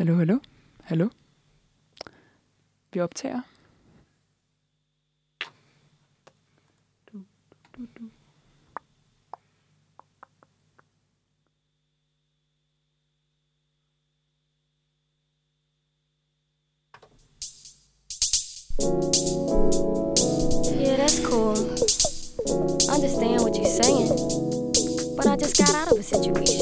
Hallo, hallo, hallo. Vi optager. Du, du, du. Yeah, that's cool. Understand what you're saying. But I just got out of a situation.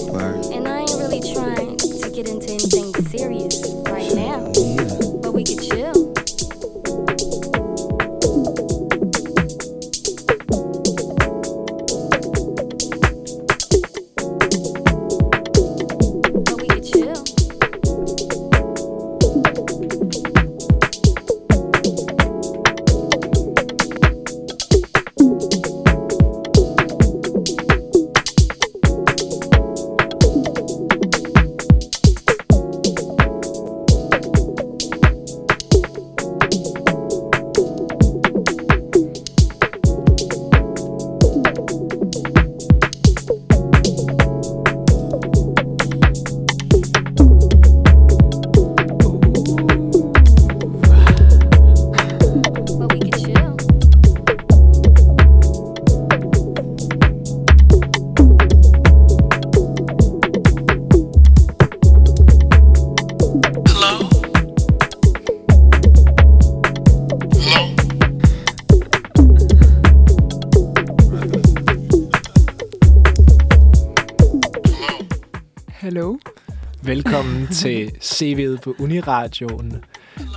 Til CV'et på Uniradioen.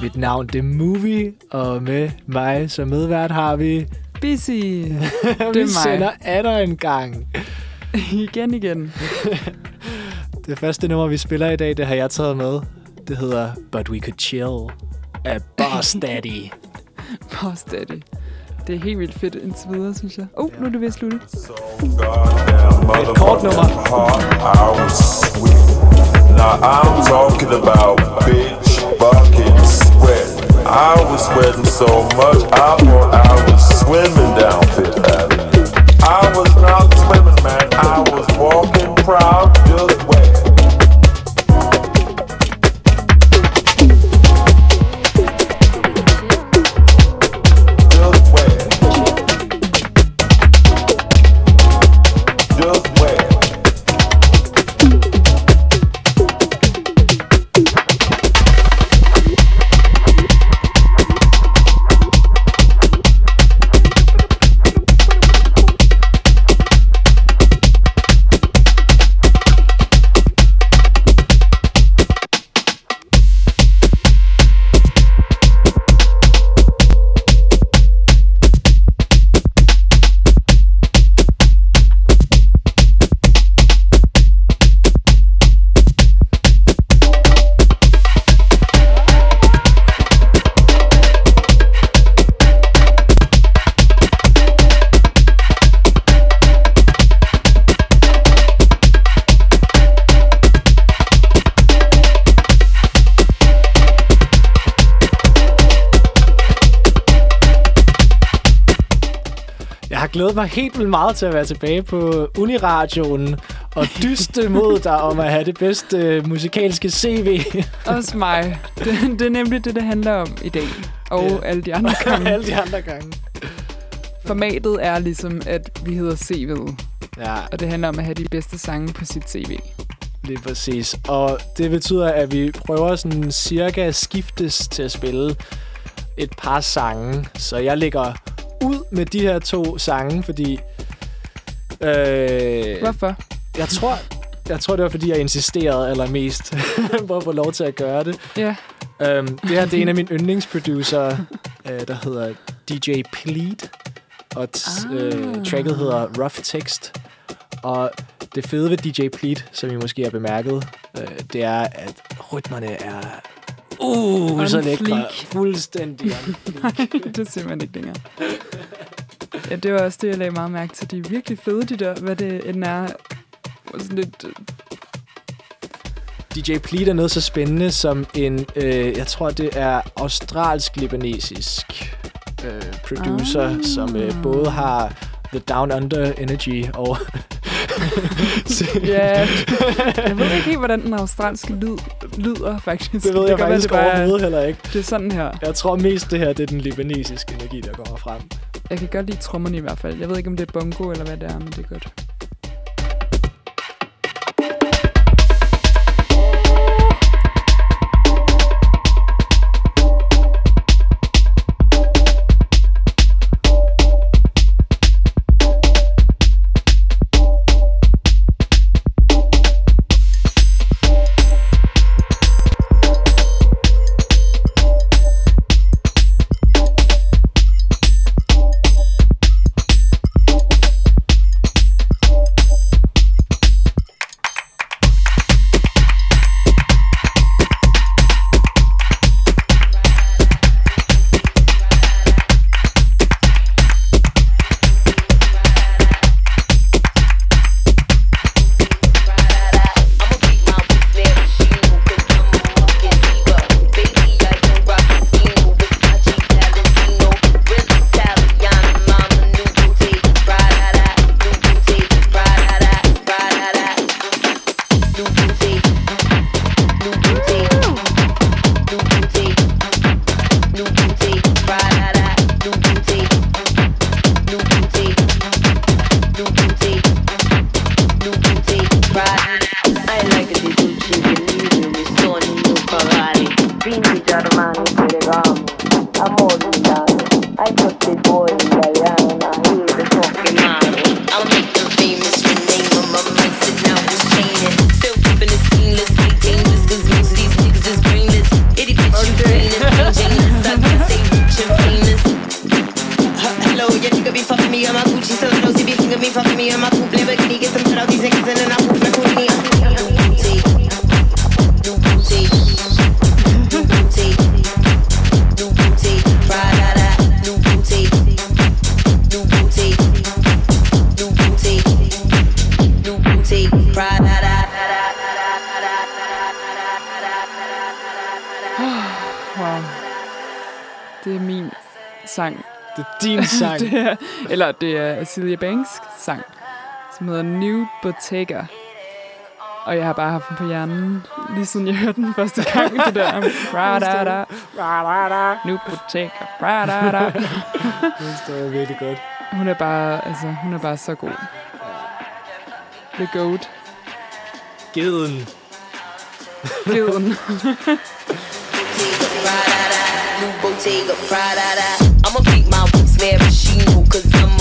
Mit navn det er Movie, og med mig som medvært har vi... Busy. vi mig. sender atter en gang. igen, igen. Det første nummer, vi spiller i dag, det har jeg taget med. Det hedder But We Could Chill af Boss Daddy. Boss Daddy. Det er helt vildt fedt indtil videre, synes jeg. Oh, nu er det ved at slutte. Et kort nummer. Now I'm talking about bitch bucket sweat. I was sweating so much I thought I was swimming down Fifth Avenue. I was not swimming, man. I was walking proud, just wet. Glædet mig helt vildt meget til at være tilbage på Uniradioen og dyste mod dig om at have det bedste musikalske CV. Også mig. Det, det er nemlig det, det handler om i dag. Og Ja. alle de andre gange. Alle de andre gange. Formatet er ligesom, at vi hedder CV'et. Ja, Og det handler om at have de bedste sange på sit CV. lige præcis. Og det betyder, at vi prøver sådan cirka at skiftes til at spille et par sange. Så jeg lægger ud med de her to sange, fordi... Øh, Hvorfor? jeg tror, jeg tror, det var, fordi jeg insisterede allermest på at få lov til at gøre det. Ja. Um, det her det er en af mine yndlingsproducer, uh, der hedder DJ Pleat. Og t- Ah. uh, tracket hedder Rough Text. Og det fede ved DJ Pleat, som I måske har bemærket, uh, det er, at rytmerne er uh, så lækre. Fuldstændig det ser man ikke længere. Ja, det var også det, jeg lagde meget mærke til. De er virkelig fede, de der, hvad det end er. Sådan lidt, øh, DJ Pleat er noget så spændende som en, øh, jeg tror det er australsk-libanesisk øh, producer, Ah. ah. som øh, både har The Down Under Energy og Ja, jeg ved ikke helt, hvordan den australske lyd lyder, faktisk. det ved jeg være, faktisk det er- overhovedet heller ikke. Det er sådan her. Jeg tror mest, det her det er den libanesiske energi, der kommer frem. Jeg kan godt lide trommerne i hvert fald. Jeg ved ikke, om det er bongo eller hvad det er, men det er godt. Det er Celia Banks sang, som hedder New Bottega. Og jeg har bare haft den på hjernen, lige siden jeg hørte den første gang. det der, Prada, New Bottega, Prada. Det står jeg virkelig godt. Hun er bare, altså, hun er bare så god. The Goat. Geden. Geden. New Bottega, Prada. I'ma keep my boots maraschino, cause I'm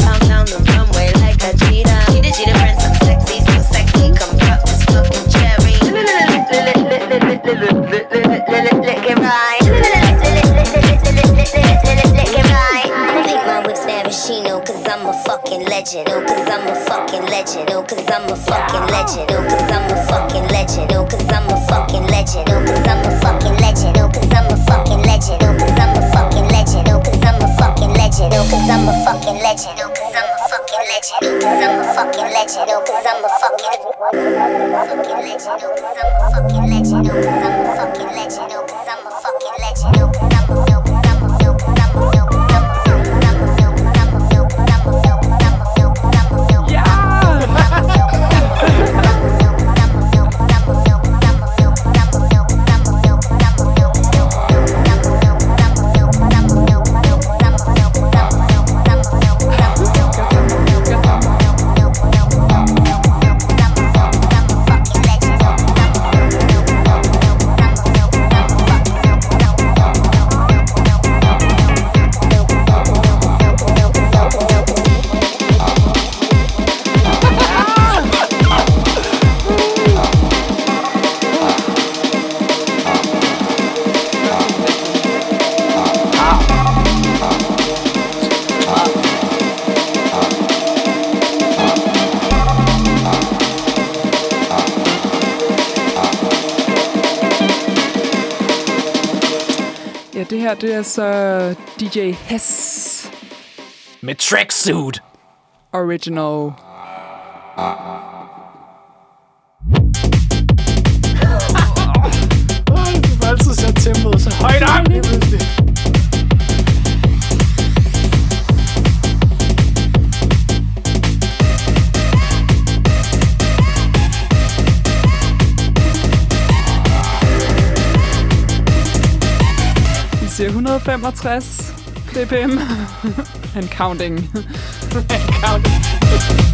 legend. No, cause I'm a fucking legend. No, cause I'm a fucking legend. No, cause I'm a fucking legend. No, cause I'm a fucking legend. No, cause I'm a fucking legend. No, cause I'm a fucking legend. No, cause I'm a fucking legend. No, cause I'm a fucking legend. No, cause I'm a fucking legend. No, cause I'm a fucking legend. No, cause I'm a fucking legend. No, cause I'm a fucking fucking legend. No, cause I'm a fucking legend. No, cause I'm a fucking legend. No, cause I'm a fucking legend. Det her, det er så DJ Hess. Med tracksuit. original. Du får altid sætte tempoet så højt op. lige pludselig. 165 BPM. And counting. And counting.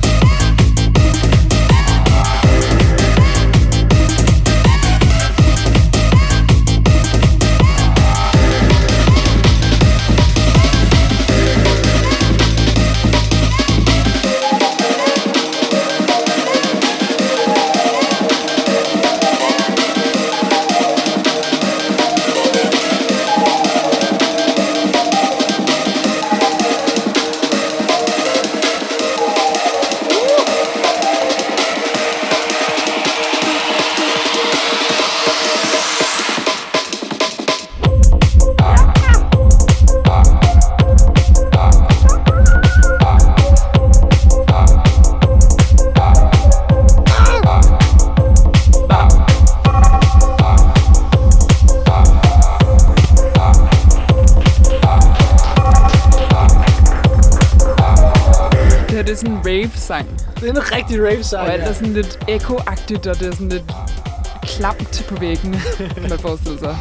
Rave-sang. Det er en rigtig rave-sang. Og alt er sådan lidt ekoagtigt, og det er sådan lidt klamt på væggene, kan man forestille sig.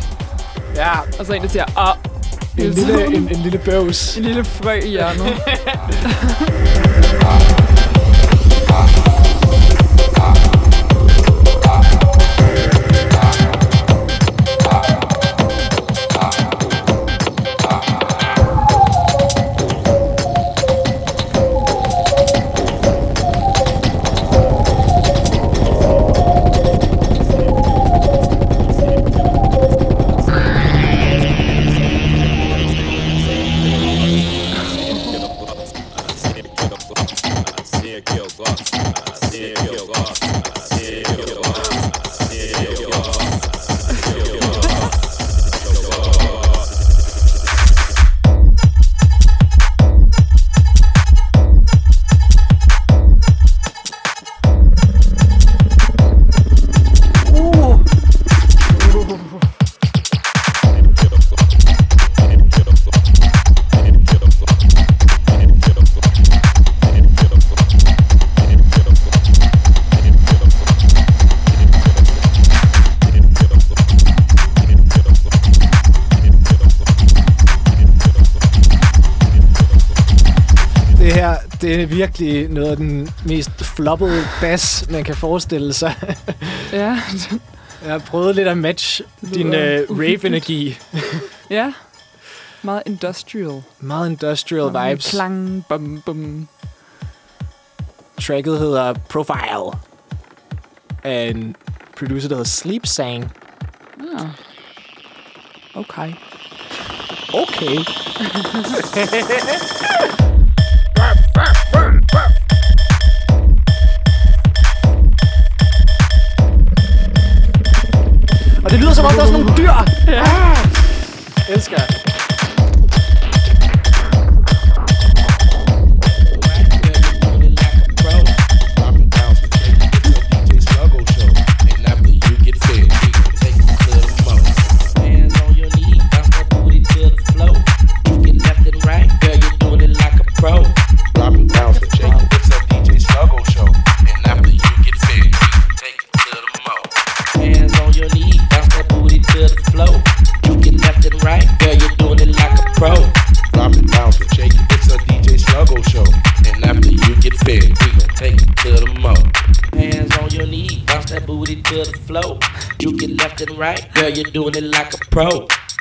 Ja, Og så en, der siger, ah, en lille, en, en lille bøvs. en lille frø i hjørnet. virkelig noget af den mest floppede bass, man kan forestille sig. ja, Jeg har prøvet lidt at matche din uh, rave-energi. ja. Meget industrial. Meget industrial vibes. Klang, bum, bum. Tracket hedder Profile. Af en producer, der hedder Sleep Sang. Ja. Okay. Okay. som om, der er sådan nogle dyr. Ja. Elsker. Right, girl, you're doing it like a pro.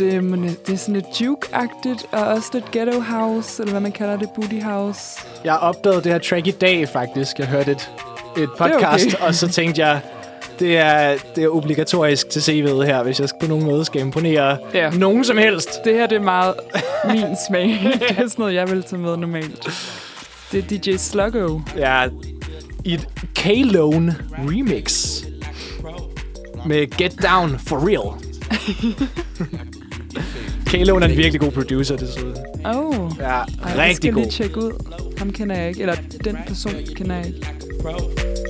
Det, er- men det er sådan lidt juke-agtigt, og også lidt ghetto house, eller hvad man kalder det, booty house. Jeg opdagede det her track i dag, faktisk. Jeg hørte et, et podcast, okay. og så tænkte jeg, det er, det er obligatorisk til CV'et her, hvis jeg på nogen måde skal imponere Ja. nogen som helst. Det her, det er meget min smag. det er sådan noget, jeg vil tage med normalt. Det er DJ Sluggo. Ja, i et K-Lone remix med Get Down for Real. K-Lone er en virkelig god producer, desuden. Oh. Ja, Ej, det rigtig skal jeg god. lige tjekke ud. Ham kender jeg ikke. Eller den person kender jeg ikke.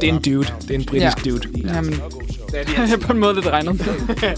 Det er en dude. Det er en britisk Ja. dude. Jamen, det har jeg på en måde lidt regnet med.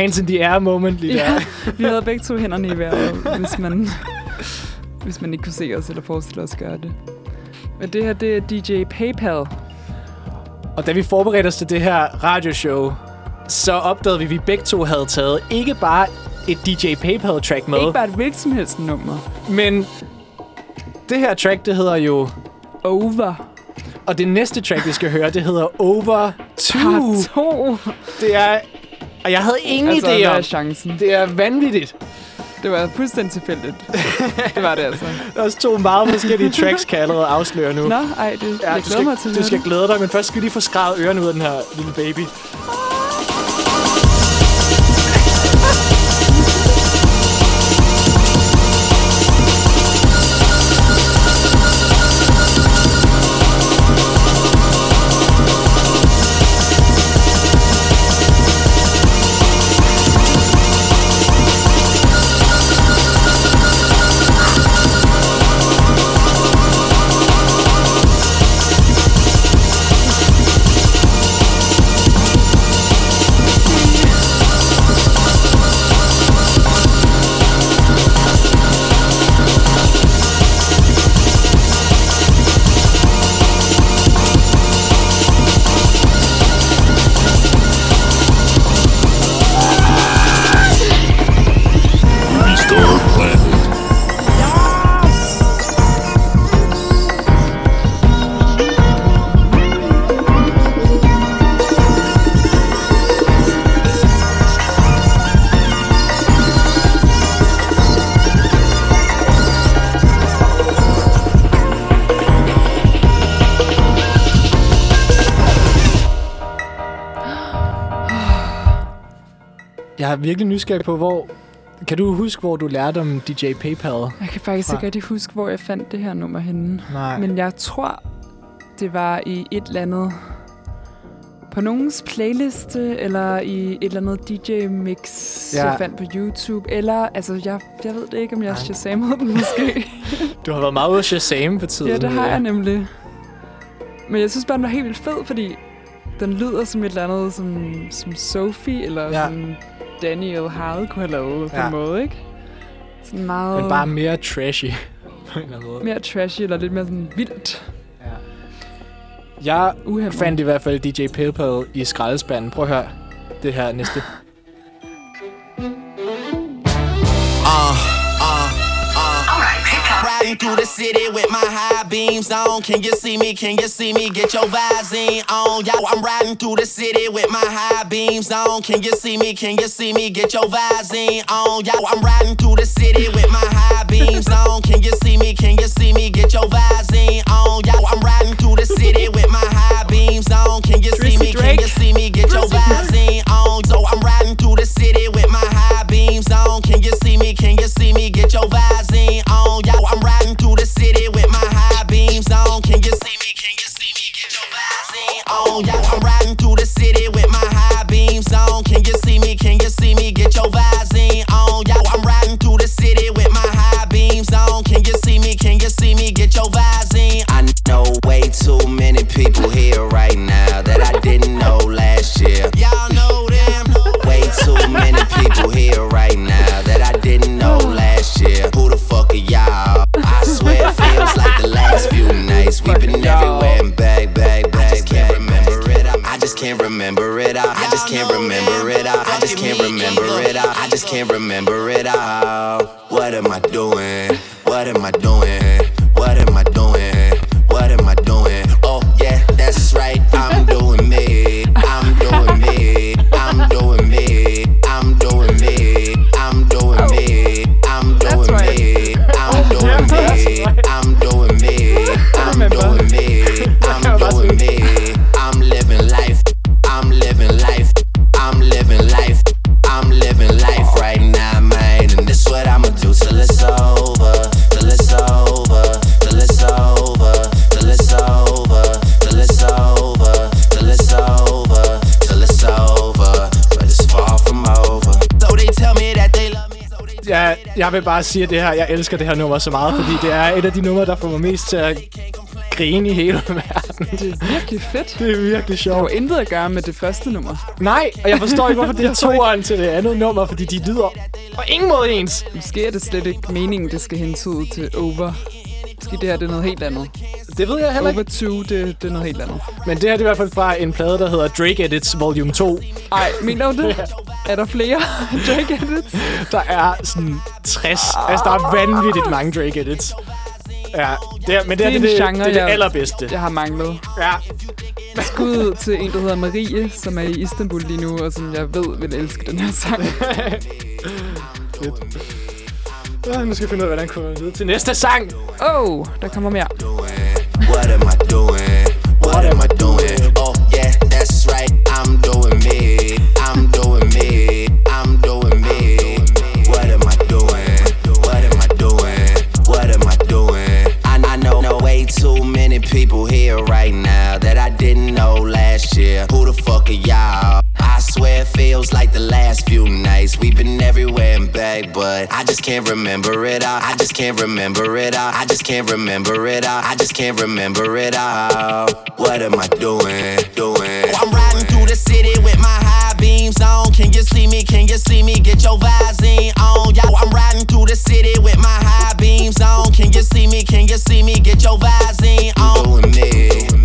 Hands in the air moment lige der. Ja, vi havde begge to hænderne i vejret, hvis man, hvis man ikke kunne se os eller forestille os gøre det. Men det her, det er DJ PayPal. Og da vi forberedte os til det her radioshow, så opdagede vi, at vi begge to havde taget ikke bare et DJ PayPal-track med, Ikke bare et hvilket som helst nummer. men det her track, det hedder jo... Over. Og det næste track, vi skal høre, det hedder Over 2. Part 2. Det er... Og jeg havde ingen Altså, idé hvad er om... chancen? Det er vanvittigt. Det var fuldstændig tilfældigt. det var det altså. Der er også to meget forskellige tracks, kan jeg allerede afsløre nu. Nå, ej, det, Ja, jeg du skal, mig til du skal glæde dig, men først skal vi lige få skrevet ørerne ud af den her lille baby. Virkelig nysgerrig på, hvor... Kan du huske, hvor du lærte om DJ PayPal? Jeg kan faktisk Fra- ikke rigtig huske, hvor jeg fandt det her nummer henne. Nej. Men jeg tror, det var i et eller andet... På nogens playliste, eller i et eller andet DJ-mix, Ja. ja. jeg fandt på YouTube. Eller, altså, jeg, jeg ved det ikke, om jeg shazamede den måske. Du har været meget ude at Shazam på tiden. ja, det har øh. jeg nemlig. Men jeg synes bare, den var helt vildt fed, fordi den lyder som et eller andet, som, som Sophie, eller Ja. ja. Daniel Hall kunne have lavet på Ja. en måde, ikke? Sådan meget Men bare mere trashy på en eller anden måde. mere trashy, eller lidt mere sådan vildt. Jeg Uhæmmet. fandt i hvert fald DJ PayPal i skraldespanden. Prøv at høre det her næste. through the city with my high beams on. Can you see me? Can you see me? Get your Visine on. Yo, I'm riding through the city with my high beams on. Can you see me? Can you see me? Get your Visine on. Yo, I'm riding through the city with my high beams on. Can you see me? Can you see me? Get your Visine on. Yo, I'm riding through the city with my high beams on. Can you see me? Can you see me? Get your Visine can't remember it all. What am I doing? What am I doing? Jeg, vil bare sige, det her, jeg elsker det her nummer så meget, fordi det er et af de numre, der får mig mest til at grine i hele verden. Det er virkelig fedt. Det er virkelig Det har sjovt. jo intet at gøre med det første nummer. Nej, og jeg forstår ikke, hvorfor det er toeren til det andet nummer, fordi de lyder på ingen måde ens. Måske er det slet ikke meningen, det skal hentyde til over. Måske det her det er noget helt andet. Det ved jeg heller ikke. 2, det, det er noget helt andet. Men det her det er i hvert fald fra en plade, der hedder Drake Edits Volume 2. Ej, mener du det? Er der flere Drake edits? Der er sådan 60. Altså, der er vanvittigt mange Drake Edits. Ja, det er, men det, Det er det, en det, genre, det, er det jeg- allerbedste. Jeg har manglet. Ja. Skud til en, der hedder Marie, som er i Istanbul lige nu, og som jeg ved vil elske den her sang. Ja, nu skal jeg finde ud af, hvordan jeg kommer videre til næste sang. Oh, der kommer mere. What am I doing? What am I doing? Oh yeah, that's right. I'm doing me. I'm doing me. I'm doing me. What am I doing? What am I doing? What am I doing? I, I know, know way too many people here right now that I didn't know last year. Who the fuck are y'all? Swear it feels like the last few nights. We've been everywhere and back, but I just can't remember it all. I just can't remember it all. I just can't remember it all. I just can't remember it all. What am I doing? Doing? Oh, I'm riding through the city with my high beams on. Can you see me? Can you see me? Get your Visine on. Yo, I'm riding through the city with my high beams on. Can you see me? Can you see me? Get your Visine on. Doing me.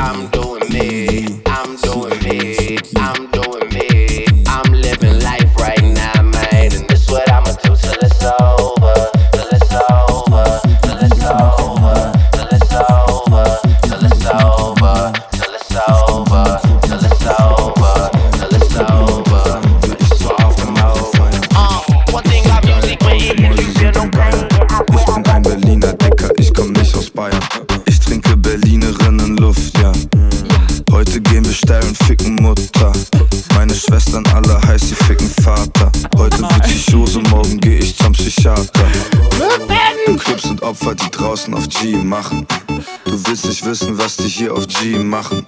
I'm doing draußen auf G machen. Du willst nicht wissen, was die hier auf G machen.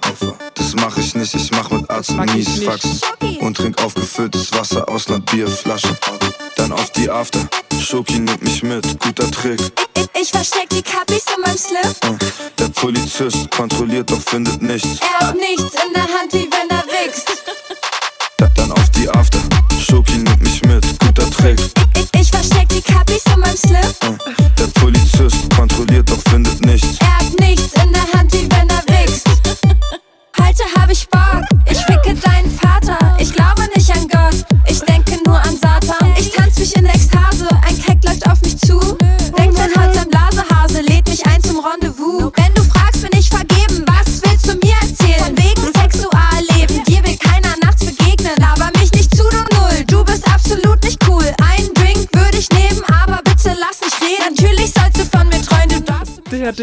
Das mach ich nicht, ich mach mit Arzt mies. Faxen. Und trink aufgefülltes Wasser aus ner Bierflasche. Dann auf die After. Schoki nimmt mich mit, guter Trick. Ich, ich versteck die Kappis in meinem Slip. Uh, Der Polizist kontrolliert, doch findet nichts. Er hat nichts in der Hand, wie wenn er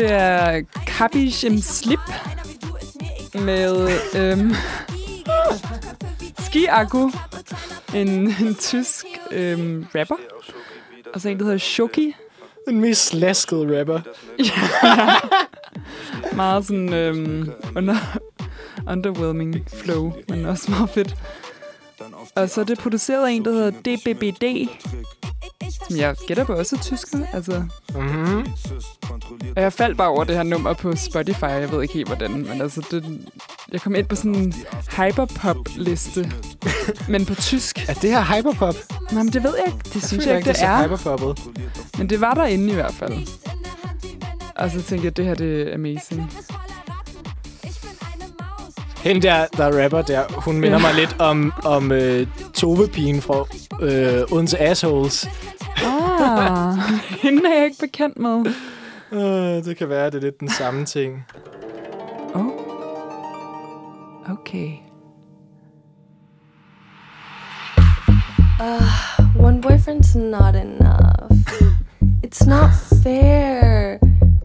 Det er Kapisch im Slip med øhm, Ski Akku, en, en tysk øhm, rapper, og så en, der hedder Shoki. Den mest slaskede rapper. Meget sådan øhm, under, underwhelming flow, men også meget fedt. Og så er det produceret af en, der hedder DBBD, som jeg gætter på også er tysker. Altså. Mm-hmm. Og jeg faldt bare over det her nummer på Spotify. Jeg ved ikke helt, hvordan. Men altså, det, jeg kom ind på sådan en hyperpop-liste. men på tysk. Er det her hyperpop? Nej, men det ved jeg ikke. Det synes jeg, ikke, det det er. er. hyperpoppet. Men det var derinde i hvert fald. Og så tænkte jeg, det her det er amazing. Hende der, der er rapper der, hun minder Ja. mig lidt om, om øh, Tove-pigen fra øh, Odense Assholes. Ah, hende er jeg ikke bekendt med. Øh, det kan være, det er lidt den samme ting. Oh. Okay. Uh, one boyfriend's not enough. It's not fair.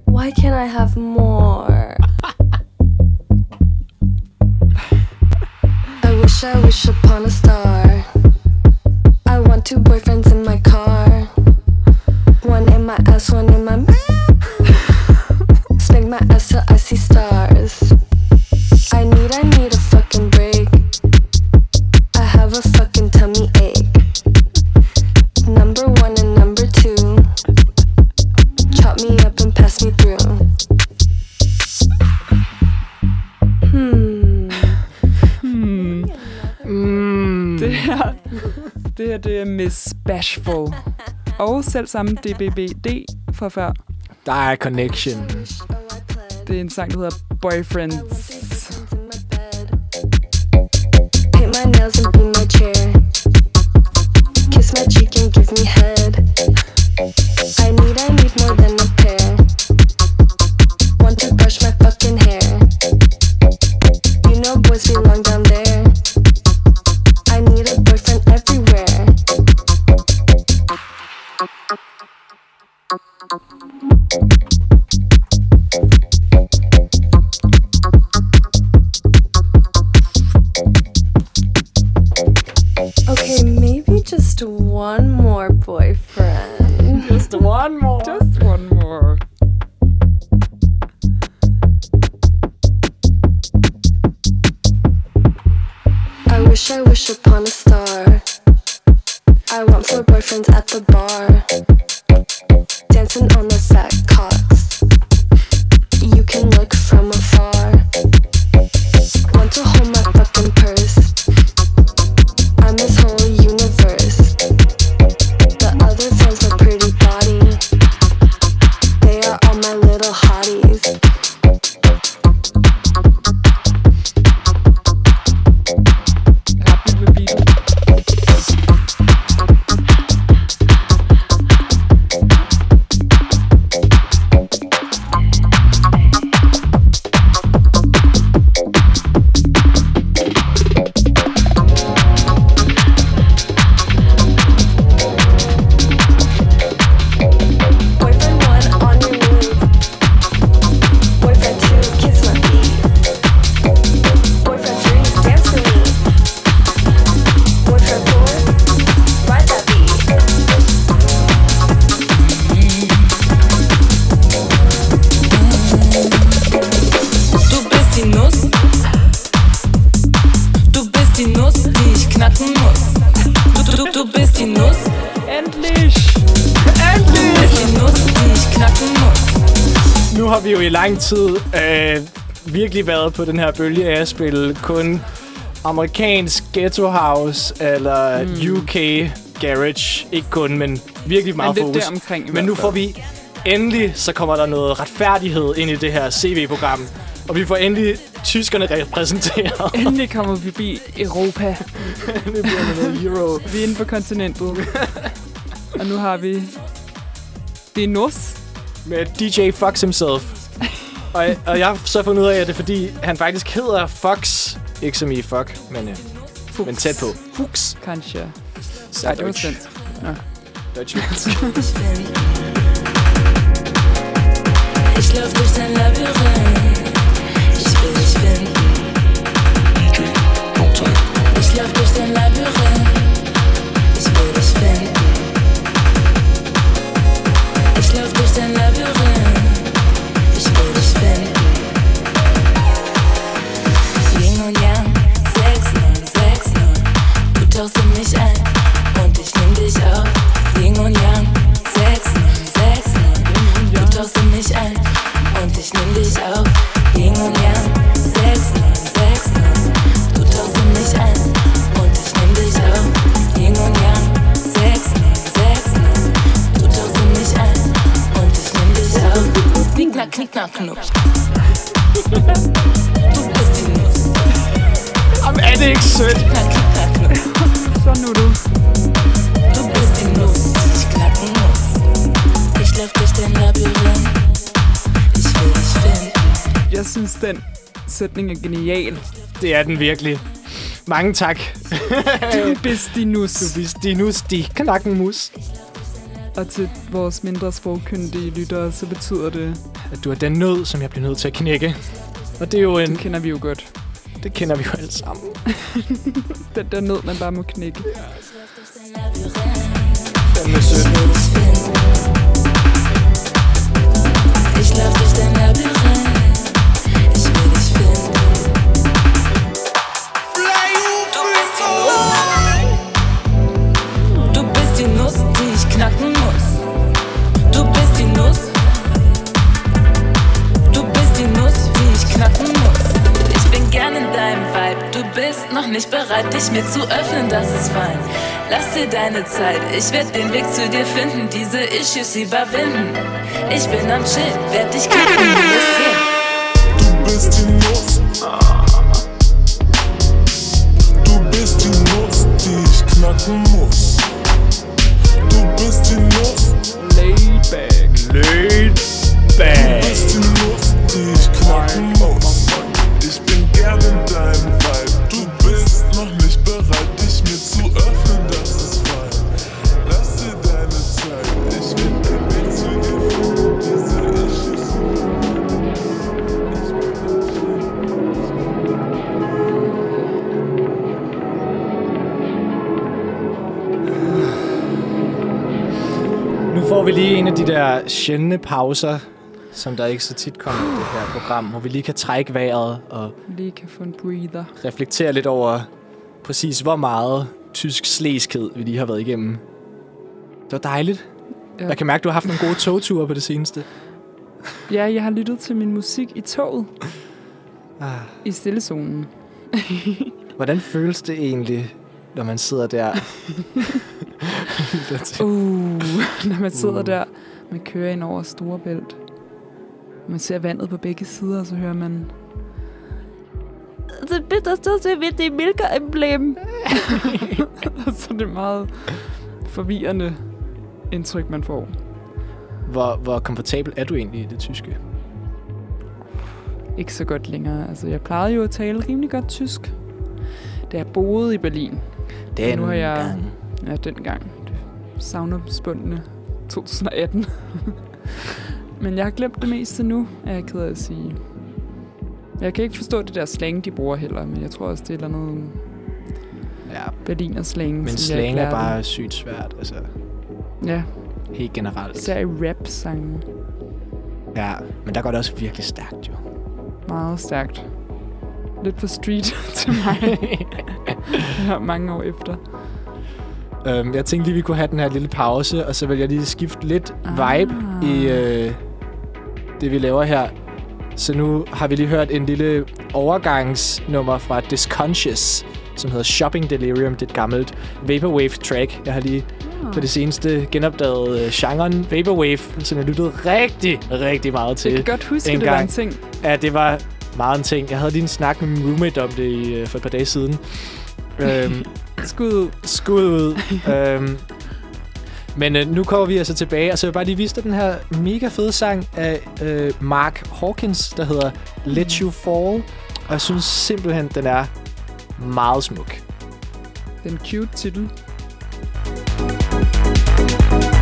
Why can't I have more? I wish I wish upon a star. I want two boyfriends in my car. One in my ass, one in my. Spank my ass till I see stars. I need, I need a fucking break. I have a fucking tummy ache. Number one and number two. Chop me up and pass me through. Hmm. Hmm. Mm. Det her, det her, det er Miss Bashful. Og selv samme DBBD fra før. Der er connection. Det er en sang, der hedder Boyfriends. Paint my nails and be my chair. Kiss my cheek and give me head. Nacken-Nuss. Du, du, du bist die Nuss. Endlich! Endlich! Du bist die Nuss, die ich knacken muss. Nu har vi jo i lang tid øh, virkelig været på den her bølge af at spille kun amerikansk ghetto house eller mm. UK garage. Ikke kun, men virkelig meget men fokus. Omkring, men nu får vi endelig, så kommer der noget retfærdighed ind i det her CV-program. Og vi får endelig tyskerne repræsenteret. Endelig kommer vi forbi Europa. det bliver noget euro. Vi er inde på kontinentet. Og nu har vi... Det er Nos. Med DJ Fox himself. og, og jeg har så fundet ud af, at det er fordi, han faktisk hedder Fox. Ikke som i fuck, men, øh, Fuchs. men tæt på. Fuchs. Kanskje. Så Nej, det var Deutsch. svensk. Nå. Deutsch. Ich lauf durch dein Labyrinth. Ich nimm dich auf. Knick, knack, knack, knuck. Du bist die Nuss. Am er det ikke sødt? Knack, knack. Så nu du. Du bist die Nuss, die ich knacken muss. Ich lauf durch dein Labyrinth. Ich will dich finden. Jeg synes, den sætning er genial. Det er den virkelig. Mange tak. Du bist die Nuss. Du bist die Nuss, die knacken mus. Og til vores mindre sprogkyndige lyttere, så betyder det... At du er den nød, som jeg bliver nødt til at knække. Og det er jo en... Det kender vi jo godt. Det kender vi jo alle sammen. Den der nød, man bare må knække. Mir zu öffnen, das ist fein. Lass dir deine Zeit, ich werd den Weg zu dir finden, diese Issues überwinden. Ich bin am Chill, werd dich knacken, du wirst sehen. Du bist die Nuss. Der sjældne pauser, som der ikke så tit kommer i det her program, hvor vi lige kan trække vejret og Lige kan få en breather. reflektere lidt over præcis, hvor meget tysk slæskhed vi lige har været igennem. Det var dejligt. Ja. Jeg kan mærke, at du har haft nogle gode togture på det seneste. Ja, jeg har lyttet til min musik i toget. Ah. I stillezonen. Hvordan føles det egentlig, når man sidder der? Uh, når man sidder Uh. der, man kører ind over Storebælt. Man ser vandet på begge sider, og så hører man... Det bitterste ved det Milka-emblem. så det er meget forvirrende indtryk, man får. hvor, hvor komfortabel er du egentlig i det tyske? Ikke så godt længere. Altså, jeg plejede jo at tale rimelig godt tysk, da jeg boede i Berlin. Den nu har jeg, gang. Ja, dengang. Det savnerspundne 2018. Men jeg har glemt det meste nu, er jeg ked af at sige. Jeg kan ikke forstå det der slang, de bruger heller, men jeg tror også, det er noget Ja, berliner slang. men slang er bare sygt svært, altså Ja, helt generelt. især i rap-sangen. Ja, men der går det også virkelig stærkt jo. Meget stærkt. Lidt for street til mig. mange år efter. Um, jeg tænkte lige, vi kunne have den her lille pause, og så vil jeg lige skifte lidt Ah. vibe i øh, det, vi laver her. Så nu har vi lige hørt en lille overgangsnummer fra Disconscious, som hedder Shopping Delirium. Det er et gammelt Vaporwave track. Jeg har lige på det seneste genopdaget øh, genren Vaporwave, som jeg lyttede rigtig, rigtig meget til. Jeg kan godt huske, det var en ting. Ja, det var meget en ting. Jeg havde lige en snak med min roommate om det i, øh, for et par dage siden. øhm, Skud ud. Skud ud. øhm, men øh, nu kommer vi altså tilbage, og så vil jeg bare lige vise dig den her mega fede sang af øh, Mark Hawkins, der hedder Let You Fall. Og jeg synes simpelthen, den er meget smuk. Den cute titel. Der er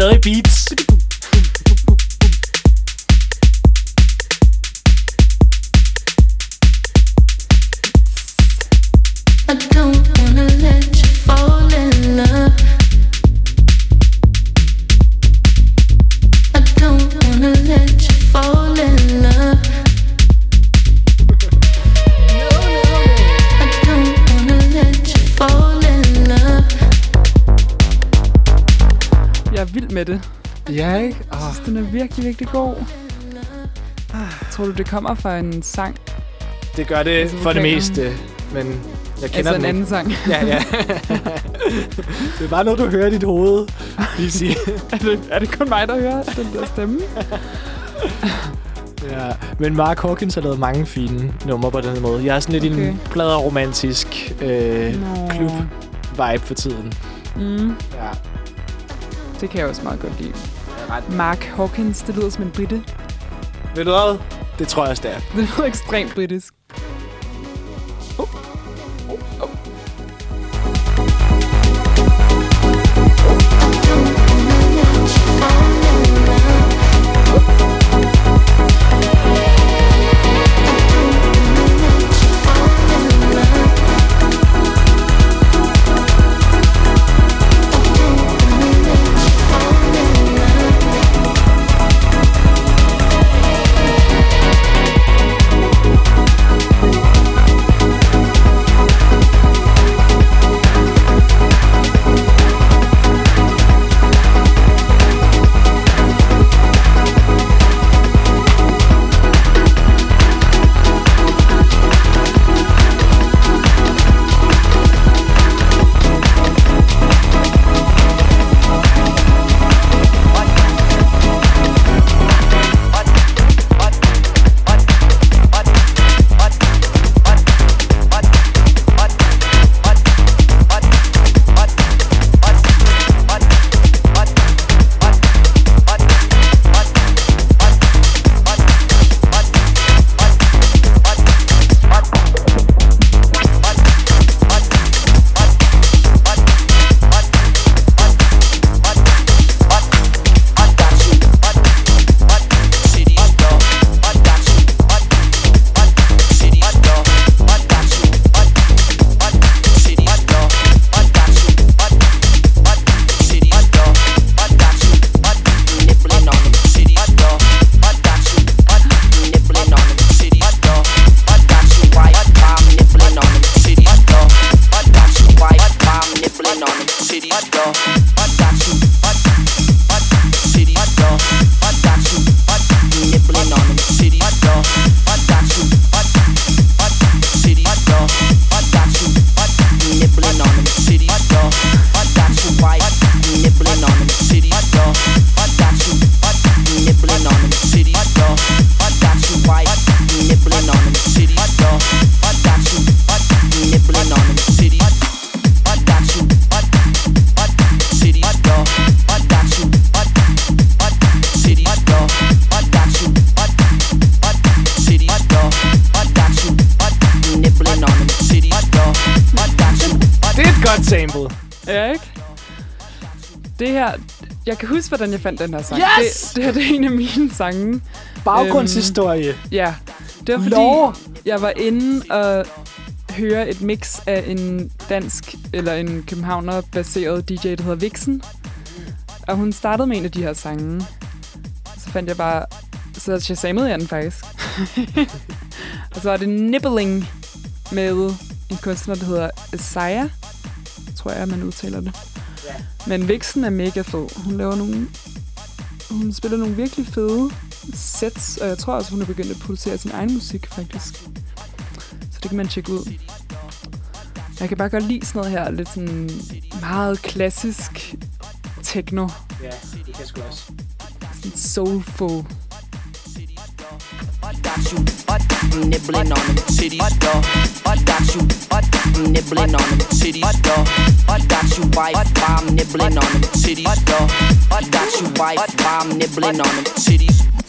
stadig beats. Med det. Ja, ikke? Jeg synes, den er virkelig, virkelig god. Tror du, det kommer fra en sang? Det gør det Altså, for det meste, men jeg kender Altså en den anden sang. Ja, ja. det er bare noget, du hører i dit hoved. Lige sige. er, det, er det kun mig, der hører den der stemme? Ja, men Mark Hawkins har lavet mange fine numre på den her måde. Jeg er sådan lidt okay. i en pladeromantisk øh, klub-vibe for tiden. Mm. Ja. Det kan jeg også meget godt lide. Mark Hawkins, det lyder som en britte. Ved du hvad? Det tror jeg også, det er. Det lyder ekstremt britisk. Jeg kan huske, hvordan jeg fandt den her sang. Yes! Det, det her det er en af mine sange. Baggrundshistorie. Øhm, ja. Det var fordi, Lår. jeg var inde og høre et mix af en dansk, eller en københavner-baseret DJ, der hedder Vixen. Og hun startede med en af de her sange. Så fandt jeg bare... Så shazamede jeg den faktisk. og så var det Nibbling med en kunstner, der hedder Isaiah. Tror jeg, man udtaler det. Men Vixen er mega fed. Hun laver nogle... Hun spiller nogle virkelig fede sets, og jeg tror også, hun er begyndt at producere sin egen musik, faktisk. Så det kan man tjekke ud. Jeg kan bare godt lide sådan noget her, lidt sådan meget klassisk techno. Ja, det kan sgu også. Sådan soulful. Got you butt nibbling on them titties, duh. I got you butt nibbling on them titties, duh. Butt got you wife bomb nibbling on them titties, duh. Butt got you wife bomb nibbling on them titties.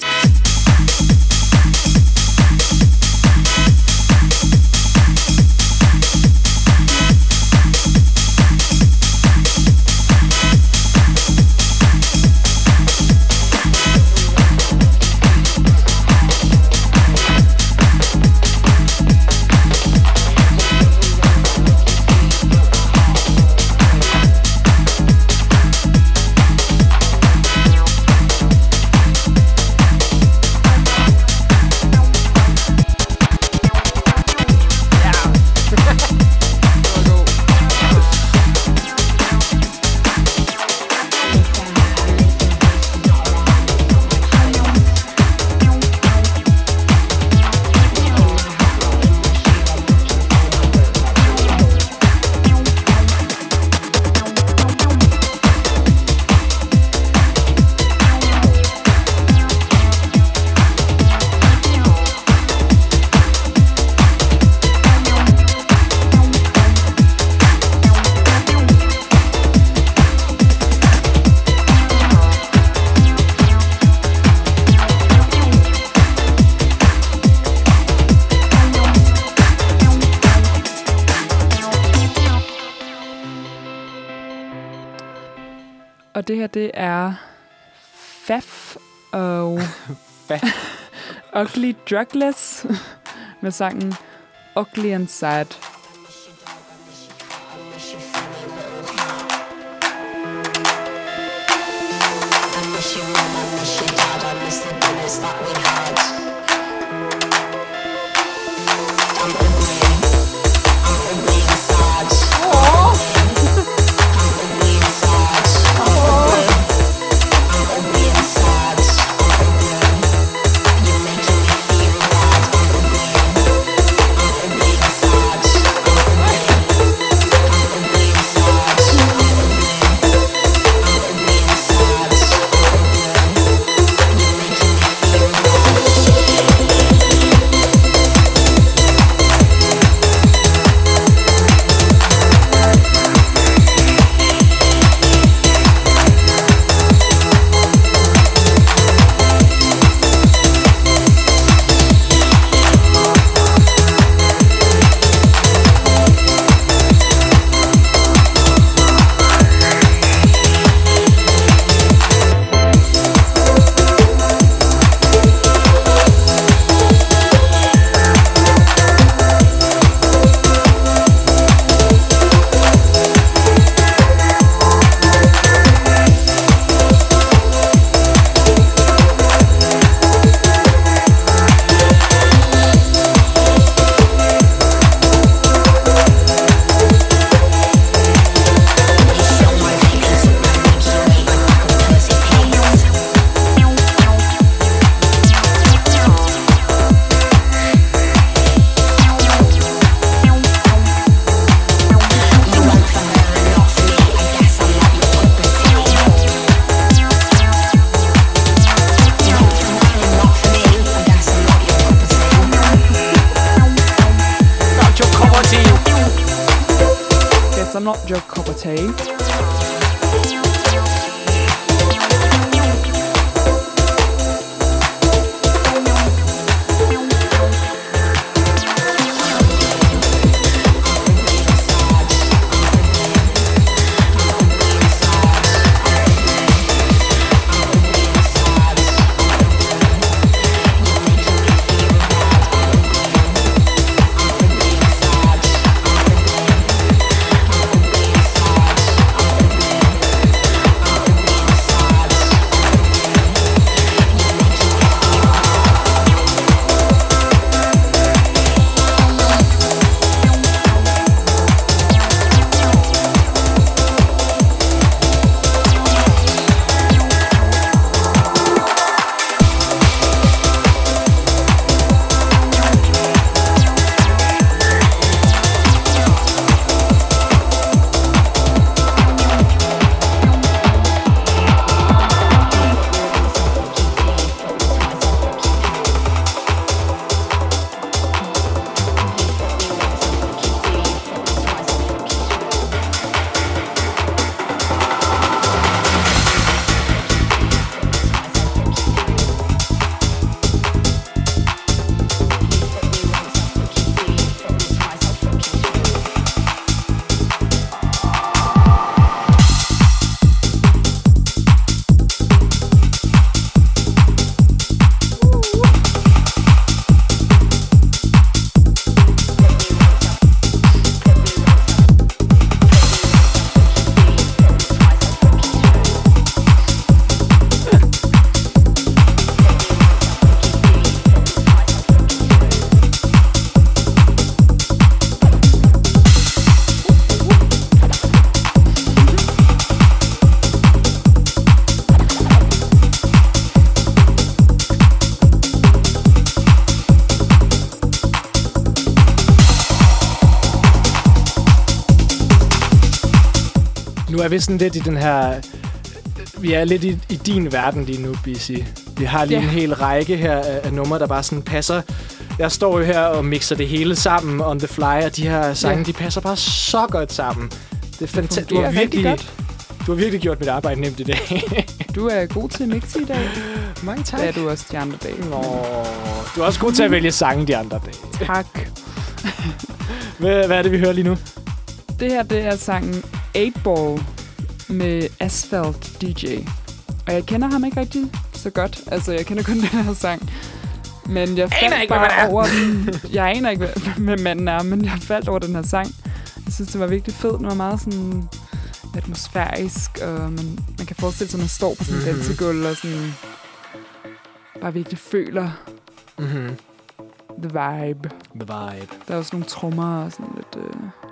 Det her, det er Faf og Ugly Drugless med sangen Ugly and Sad. Vi sådan lidt i den her... Vi er lidt i, i din verden lige nu, BC. Vi har lige Ja. en hel række her af, af numre, der bare sådan passer. Jeg står jo her og mixer det hele sammen on the fly, og de her sange, Ja. de passer bare så godt sammen. Det er fantastisk. Du har virkelig, godt. du har virkelig gjort mit arbejde nemt i dag. Du er god til at mixe i dag. Mange tak. Det er du også de andre dage. Nå, du er også god til at vælge sange de andre dage. Tak. Hvad, hvad er det, vi hører lige nu? Det her, det er sangen 8 Ball med Asphalt DJ. Og jeg kender ham ikke rigtig så godt. Altså, jeg kender kun den her sang. Men jeg faldt ikke, bare er. over den. Jeg aner ikke, hvem- manden er, men jeg faldt over den her sang. Jeg synes, det var virkelig fedt. Den var meget sådan atmosfærisk, og man, man kan forestille sig, at man står på sådan en Mhm. mm-hmm. dansegulv og sådan bare virkelig føler Mm-hmm. the vibe. The vibe. Der er også nogle trommer og sådan lidt... Øh...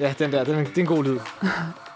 Ja, den der, den, det er en god lyd.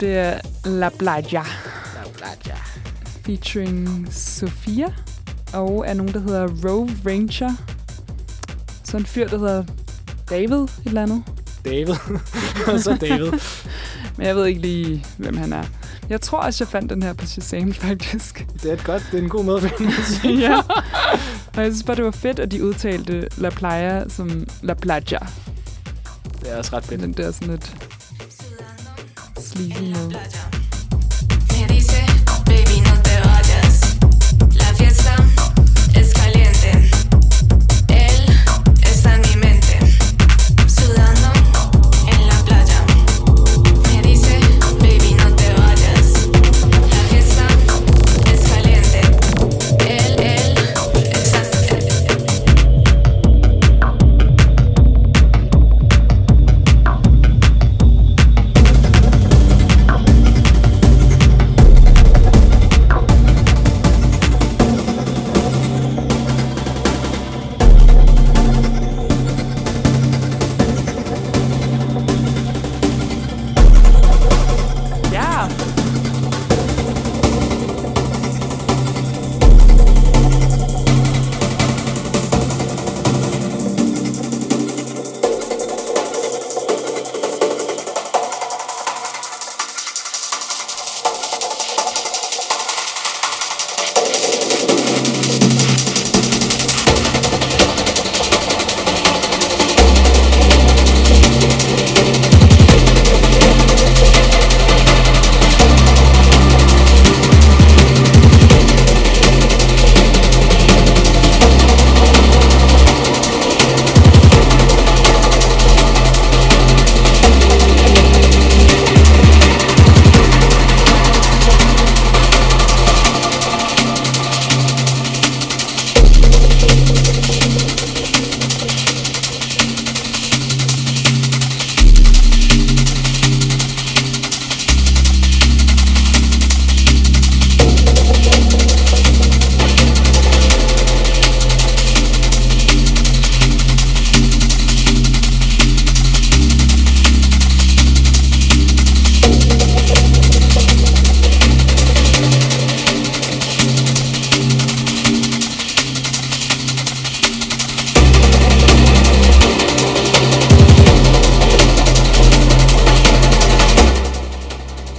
Det er La Playa. La Playa. Featuring Sofia. Og er nogen, der hedder Rove Ranger. Så en fyr, der hedder David et eller andet. David. Og så David. Men jeg ved ikke lige, hvem han er. Jeg tror også, jeg fandt den her på Shazam, faktisk. Det er et godt, det er en god måde at finde musik. ja. Og jeg synes bare, det var fedt, at de udtalte La Playa som La Playa. Det er også ret fedt. Den der sådan lidt Yeah.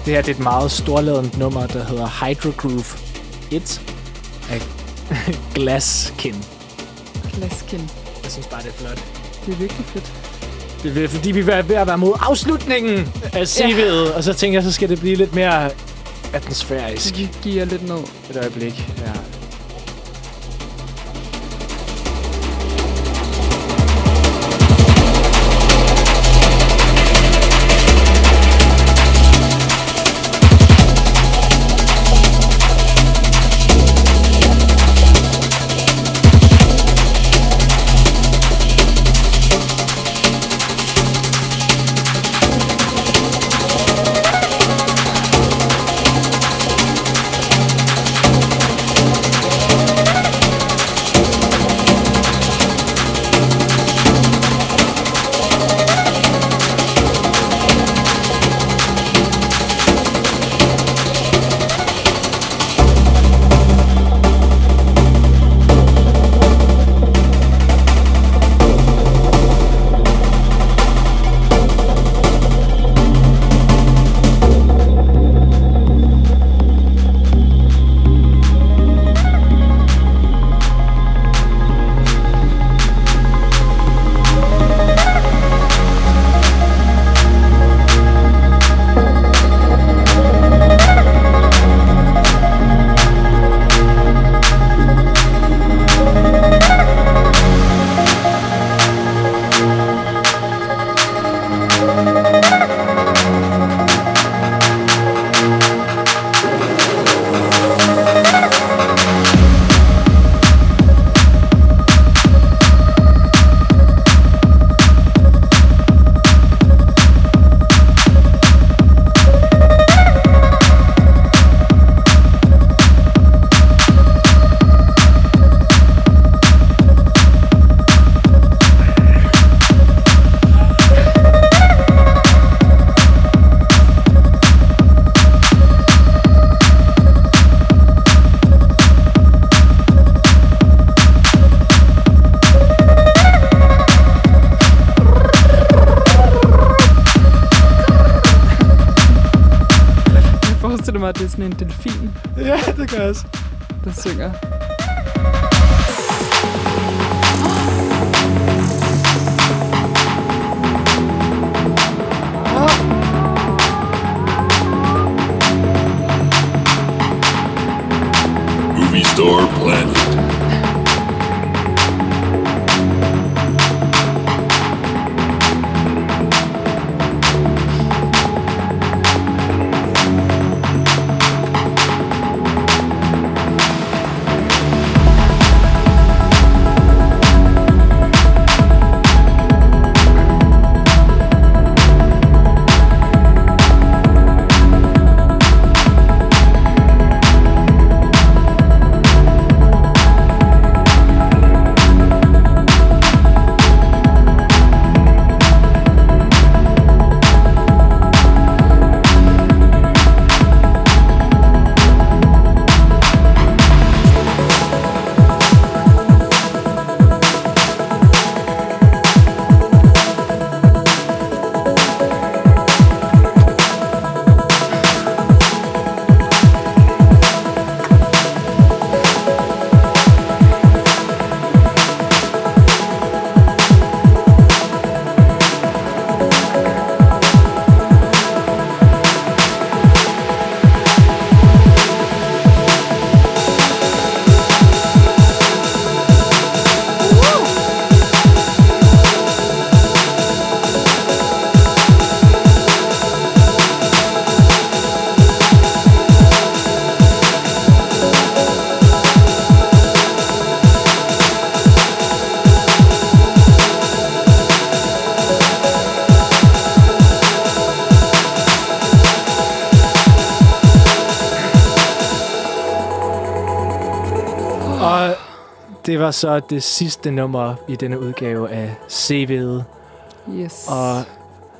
Det her det er et meget storladent nummer, der hedder Hydro Groove 1 af Glaskin. Glaskin. Jeg synes bare, det er flot. Det er virkelig fedt. Det er fordi, vi er ved at være mod afslutningen af CV'et, og så tænker jeg, så skal det blive lidt mere atmosfærisk. Vi giver lidt ned. Et øjeblik. Ja. Synger. Var så det sidste nummer i denne udgave af CV'et. Yes. Og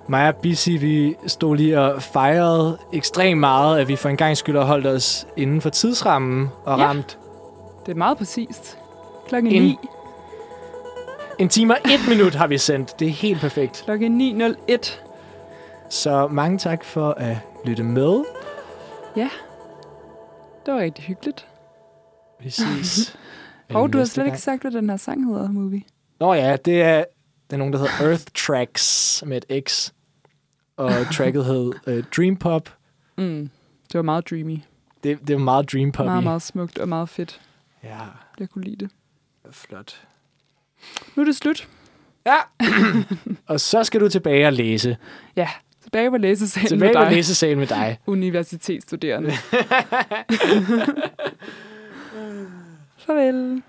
mig og Busy, vi stod lige og fejrede ekstremt meget, at vi for en gang skyld har holdt os inden for tidsrammen og Ja. ramt Det er meget præcist. Klokken En- 9. en time og et minut har vi sendt. Det er helt perfekt. Klokken 9.01. Så mange tak for at lytte med. Ja, det var rigtig hyggeligt. Vi ses. Og du har slet ikke gang. sagt, hvad den her sang hedder, movie. Nå ja, det er, det er nogen, der hedder Earth Tracks med et X. Og tracket hed uh, Dream Pop. Mm. Det var meget dreamy. Det, det er meget Dream Pop. Meget, meget smukt og meget fedt. Ja, Jeg kunne lide det. flot. Nu er det slut. Ja. og så skal du tilbage og læse. Ja, tilbage på læsesalen Tilbage med på dig. læsesalen med dig. Universitetsstuderende. Farvel.